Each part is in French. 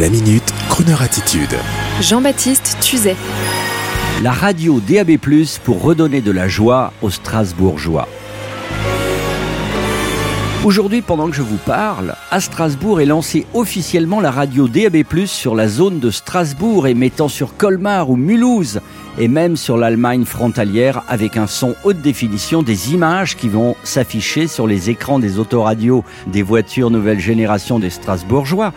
La minute, Kroneur attitude. Jean-Baptiste Tuzet. La radio DAB+, pour redonner de la joie aux Strasbourgeois. Aujourd'hui, pendant que je vous parle, à Strasbourg est lancée officiellement la radio DAB+, sur la zone de Strasbourg, émettant sur Colmar ou Mulhouse, et même sur l'Allemagne frontalière, avec un son haute définition des images qui vont s'afficher sur les écrans des autoradios des voitures nouvelle génération des Strasbourgeois.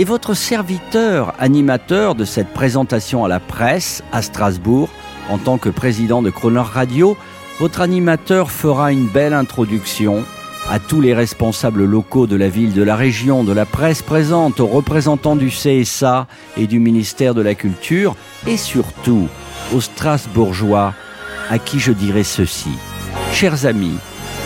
Et votre serviteur, animateur de cette présentation à la presse à Strasbourg, en tant que président de Croner Radio, votre animateur fera une belle introduction à tous les responsables locaux de la ville, de la région, de la presse présente, aux représentants du CSA et du ministère de la Culture, et surtout aux Strasbourgeois, à qui je dirai ceci. Chers amis,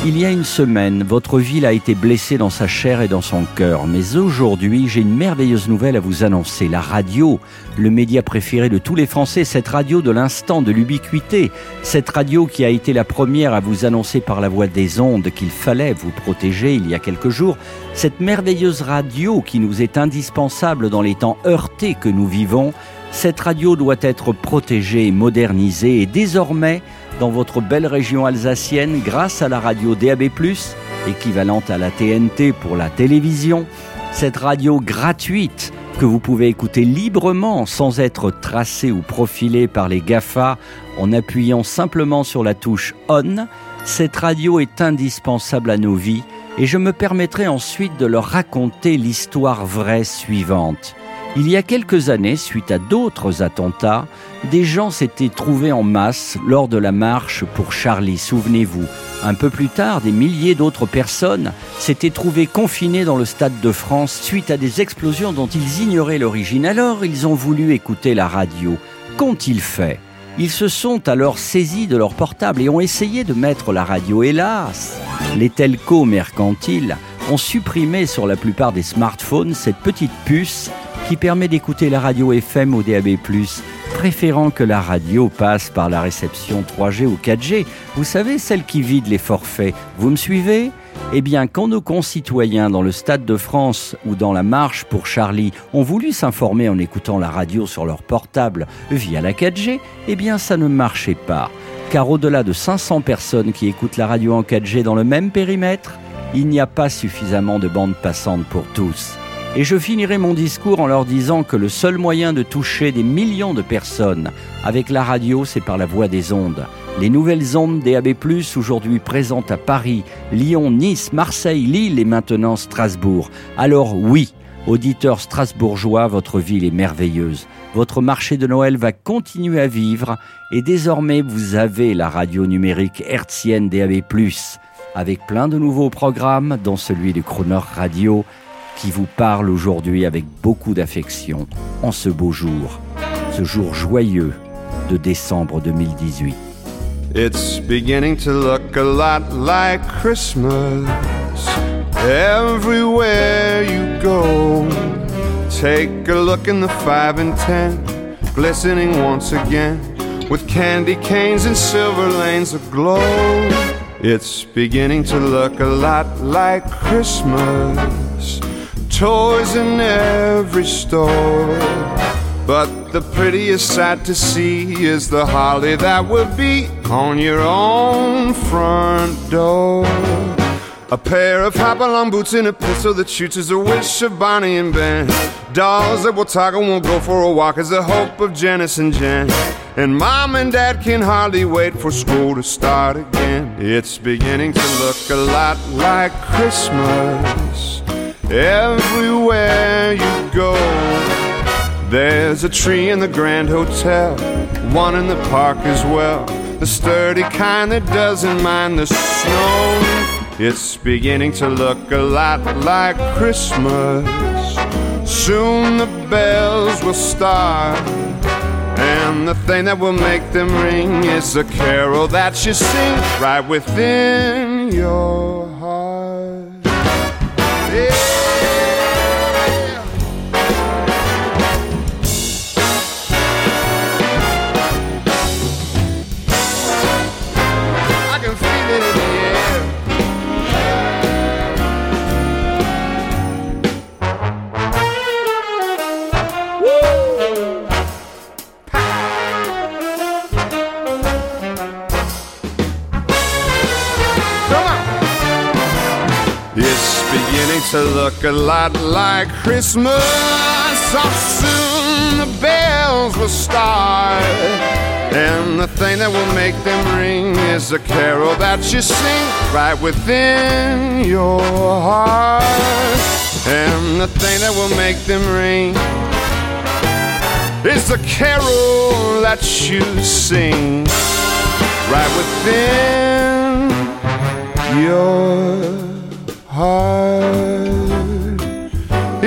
il y a une semaine, votre ville a été blessée dans sa chair et dans son cœur. Mais aujourd'hui, j'ai une merveilleuse nouvelle à vous annoncer. La radio, le média préféré de tous les Français, cette radio de l'instant, de l'ubiquité, cette radio qui a été la première à vous annoncer par la voix des ondes qu'il fallait vous protéger il y a quelques jours, cette merveilleuse radio qui nous est indispensable dans les temps heurtés que nous vivons, cette radio doit être protégée, modernisée et désormais, dans votre belle région alsacienne grâce à la radio DAB+, équivalente à la TNT pour la télévision, cette radio gratuite que vous pouvez écouter librement sans être tracé ou profilé par les GAFA en appuyant simplement sur la touche ON, cette radio est indispensable à nos vies et je me permettrai ensuite de leur raconter l'histoire vraie suivante. Il y a quelques années, suite à d'autres attentats, des gens s'étaient trouvés en masse lors de la marche pour Charlie, souvenez-vous. Un peu plus tard, des milliers d'autres personnes s'étaient trouvées confinées dans le Stade de France suite à des explosions dont ils ignoraient l'origine. Alors, ils ont voulu écouter la radio. Qu'ont-ils fait? Ils se sont alors saisis de leur portable et ont essayé de mettre la radio. Hélas, les telcos mercantiles ont supprimé sur la plupart des smartphones cette petite puce qui permet d'écouter la radio FM ou DAB+, préférant que la radio passe par la réception 3G ou 4G. Vous savez, celle qui vide les forfaits. Vous me suivez? Eh bien, quand nos concitoyens dans le Stade de France ou dans la marche pour Charlie ont voulu s'informer en écoutant la radio sur leur portable via la 4G, eh bien, ça ne marchait pas. Car au-delà de 500 personnes qui écoutent la radio en 4G dans le même périmètre, il n'y a pas suffisamment de bandes passantes pour tous. Et je finirai mon discours en leur disant que le seul moyen de toucher des millions de personnes avec la radio, c'est par la voie des ondes. Les nouvelles ondes DAB+, aujourd'hui présentes à Paris, Lyon, Nice, Marseille, Lille et maintenant Strasbourg. Alors oui, auditeurs strasbourgeois, votre ville est merveilleuse. Votre marché de Noël va continuer à vivre et désormais vous avez la radio numérique hertzienne DAB+, avec plein de nouveaux programmes, dont celui du Croner Radio, qui vous parle aujourd'hui avec beaucoup d'affection en ce beau jour, ce jour joyeux de décembre 2018. It's beginning to look a lot like Christmas everywhere you go. Take a look in the five and ten, glistening once again with candy canes and silver lanes aglow. It's beginning to look a lot like Christmas toys in every store. But the prettiest sight to see is the holly that will be on your own front door. A pair of hop-along boots and a pistol that shoots is a wish of Bonnie and Ben. Dolls that will talk and won't go for a walk is the hope of Janice and Jen. And mom and dad can hardly wait for school to start again. It's beginning to look a lot like Christmas everywhere you go. There's a tree in the Grand Hotel, one in the park as well. The sturdy kind that doesn't mind the snow. It's beginning to look a lot like Christmas. Soon the bells will start. And the thing that will make them ring is the carol that you sing right within your to look a lot like Christmas. Oh, soon the bells will start. And the thing that will make them ring is a carol that you sing right within your heart. And the thing that will make them ring is the carol that you sing right within your heart.